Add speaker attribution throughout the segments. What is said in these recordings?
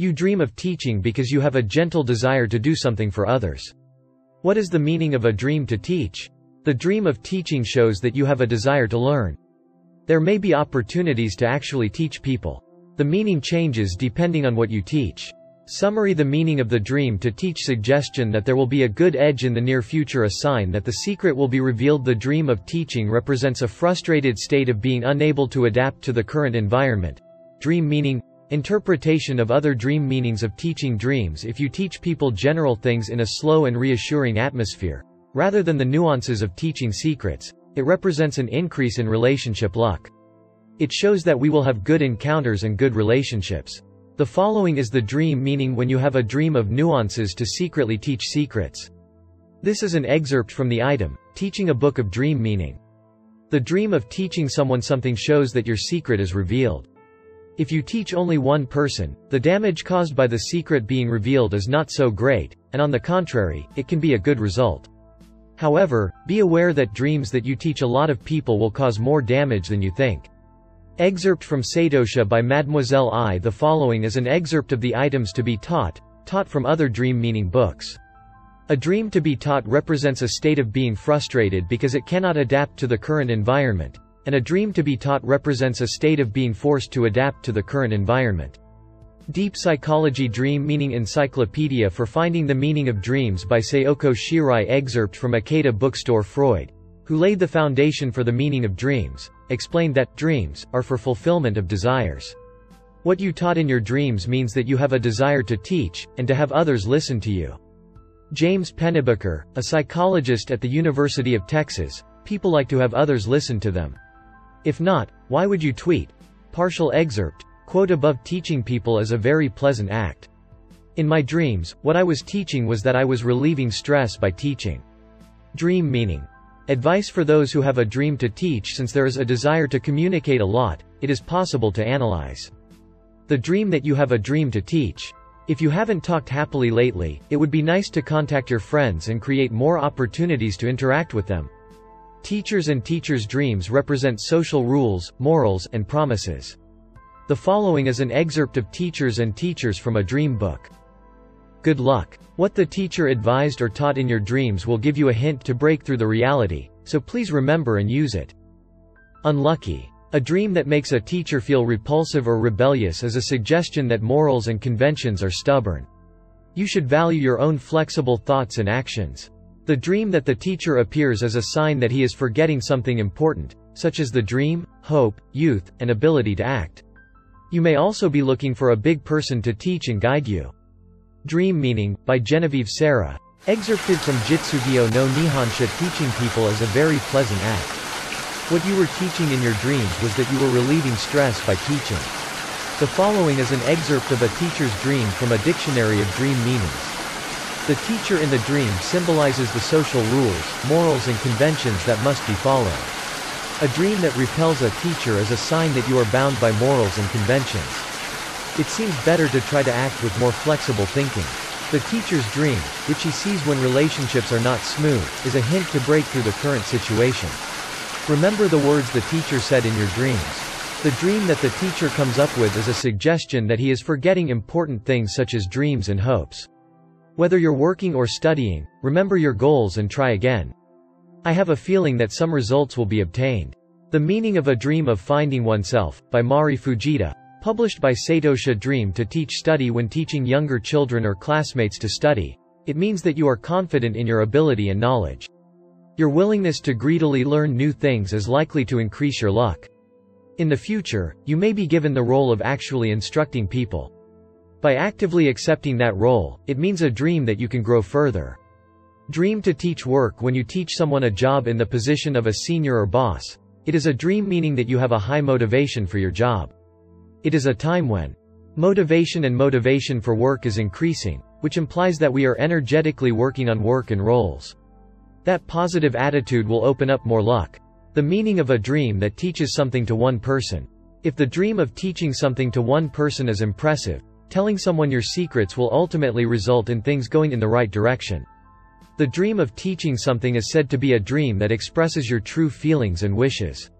Speaker 1: You dream of teaching because you have a gentle desire to do something for others. What is the meaning of a dream to teach? The dream of teaching shows that you have a desire to learn. There may be opportunities to actually teach people. The meaning changes depending on what you teach. Summary The meaning of the dream to teach suggestion that there will be a good edge in the near future a sign that the secret will be revealed The dream of teaching represents a frustrated state of being unable to adapt to the current environment. Dream meaning Interpretation of other dream meanings of teaching dreams If you teach people general things in a slow and reassuring atmosphere, rather than the nuances of teaching secrets, it represents an increase in relationship luck. It shows that we will have good encounters and good relationships. The following is the dream meaning when you have a dream of nuances to secretly teach secrets. This is an excerpt from the item, Teaching a Book of Dream Meaning. The dream of teaching someone something shows that your secret is revealed. If you teach only one person, the damage caused by the secret being revealed is not so great, and on the contrary, it can be a good result. However, be aware that dreams that you teach a lot of people will cause more damage than you think. Excerpt from Satosha by Mademoiselle I The following is an excerpt of the items to be taught, taught from other dream meaning books. A dream to be taught represents a state of being frustrated because it cannot adapt to the current environment, and a dream to be taught represents a state of being forced to adapt to the current environment. Deep Psychology Dream Meaning Encyclopedia for Finding the Meaning of Dreams by Sayoko Shirai Excerpt from Akata Bookstore Freud, who laid the foundation for the meaning of dreams, explained that, dreams, are for fulfillment of desires. What you taught in your dreams means that you have a desire to teach, and to have others listen to you. James Pennebaker, a psychologist at the University of Texas, people like to have others listen to them. If not, why would you tweet? Partial excerpt. Quote above Teaching people is a very pleasant act. In my dreams, what I was teaching was that I was relieving stress by teaching. Dream meaning. Advice for those who have a dream to teach Since there is a desire to communicate a lot, it is possible to analyze the dream that you have a dream to teach. If you haven't talked happily lately, it would be nice to contact your friends and create more opportunities to interact with them. Teachers and teachers' dreams represent social rules, morals, and promises. The following is an excerpt of Teachers and Teachers from a Dream Book. Good luck. What the teacher advised or taught in your dreams will give you a hint to break through the reality, so please remember and use it. Unlucky. A dream that makes a teacher feel repulsive or rebellious is a suggestion that morals and conventions are stubborn. You should value your own flexible thoughts and actions. The dream that the teacher appears as a sign that he is forgetting something important, such as the dream, hope, youth, and ability to act. You may also be looking for a big person to teach and guide you. Dream Meaning, by Genevieve Sarah. Excerpted from Jitsugyo no Nihonsha Teaching people is a very pleasant act. What you were teaching in your dreams was that you were relieving stress by teaching. The following is an excerpt of a teacher's dream from a dictionary of dream meanings. The teacher in the dream symbolizes the social rules, morals and conventions that must be followed. A dream that repels a teacher is a sign that you are bound by morals and conventions. It seems better to try to act with more flexible thinking. The teacher's dream, which he sees when relationships are not smooth, is a hint to break through the current situation. Remember the words the teacher said in your dreams. The dream that the teacher comes up with is a suggestion that he is forgetting important things such as dreams and hopes. Whether you're working or studying, remember your goals and try again. I have a feeling that some results will be obtained. The Meaning of a Dream of Finding Oneself, by Mari Fujita, Published by Satosha Dream to teach study when teaching younger children or classmates to study. It means that you are confident in your ability and knowledge. Your willingness to greedily learn new things is likely to increase your luck. In the future, you may be given the role of actually instructing people. By actively accepting that role, it means a dream that you can grow further. Dream to teach work when you teach someone a job in the position of a senior or boss. It is a dream meaning that you have a high motivation for your job. It is a time when motivation and motivation for work is increasing, which implies that we are energetically working on work and roles. That positive attitude will open up more luck. The meaning of a dream that teaches something to one person. If the dream of teaching something to one person is impressive, telling someone your secrets will ultimately result in things going in the right direction. The dream of teaching something is said to be a dream that expresses your true feelings and wishes.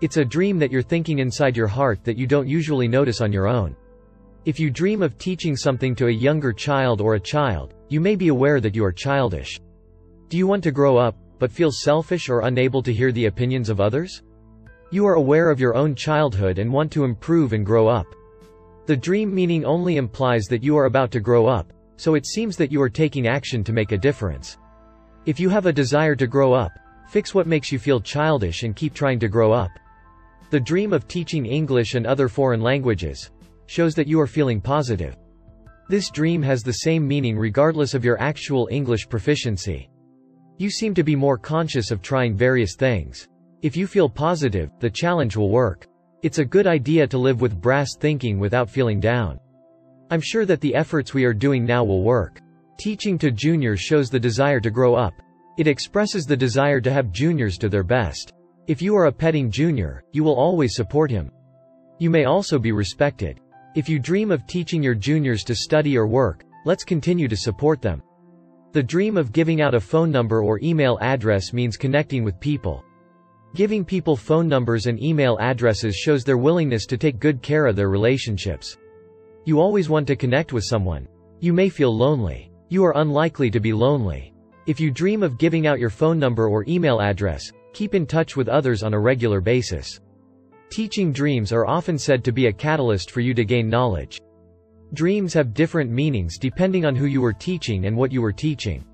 Speaker 1: It's a dream that you're thinking inside your heart that you don't usually notice on your own. If you dream of teaching something to a younger child or a child, you may be aware that you are childish. Do you want to grow up, but feel selfish or unable to hear the opinions of others? You are aware of your own childhood and want to improve and grow up. The dream meaning only implies that you are about to grow up, so it seems that you are taking action to make a difference. If you have a desire to grow up, fix what makes you feel childish and keep trying to grow up. The dream of teaching English and other foreign languages shows that you are feeling positive. This dream has the same meaning regardless of your actual English proficiency. You seem to be more conscious of trying various things. If you feel positive, the challenge will work. It's a good idea to live with brass thinking without feeling down. I'm sure that the efforts we are doing now will work. Teaching to juniors shows the desire to grow up. It expresses the desire to have juniors to their best. If you are a petting junior, you will always support him. You may also be respected. If you dream of teaching your juniors to study or work, let's continue to support them. The dream of giving out a phone number or email address means connecting with people. Giving people phone numbers and email addresses shows their willingness to take good care of their relationships. You always want to connect with someone. You may feel lonely. You are unlikely to be lonely. If you dream of giving out your phone number or email address, keep in touch with others on a regular basis. Teaching dreams are often said to be a catalyst for you to gain knowledge. Dreams have different meanings depending on who you were teaching and what you were teaching.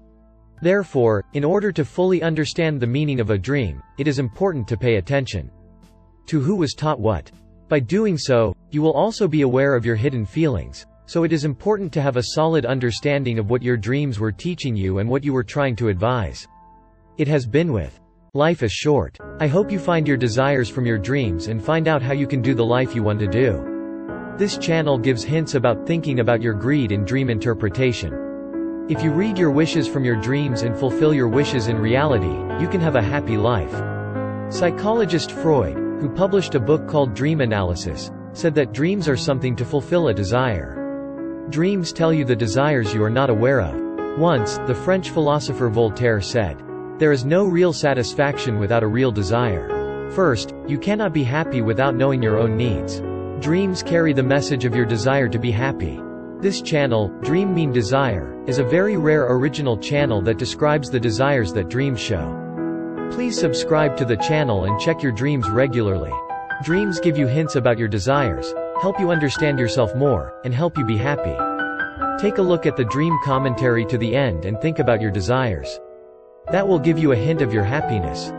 Speaker 1: Therefore, in order to fully understand the meaning of a dream, it is important to pay attention to who was taught what. By doing so, you will also be aware of your hidden feelings, so it is important to have a solid understanding of what your dreams were teaching you and what you were trying to advise. It has been with Life is short. I hope you find your desires from your dreams and find out how you can do the life you want to do. This channel gives hints about thinking about your greed in dream interpretation. If you read your wishes from your dreams and fulfill your wishes in reality, you can have a happy life. Psychologist Freud, who published a book called Dream Analysis, said that dreams are something to fulfill a desire. Dreams tell you the desires you are not aware of. Once, the French philosopher Voltaire said, There is no real satisfaction without a real desire. First, you cannot be happy without knowing your own needs. Dreams carry the message of your desire to be happy. This channel, Dream Mean Desire, is a very rare original channel that describes the desires that dreams show. Please subscribe to the channel and check your dreams regularly. Dreams give you hints about your desires, help you understand yourself more, and help you be happy. Take a look at the dream commentary to the end and think about your desires. That will give you a hint of your happiness.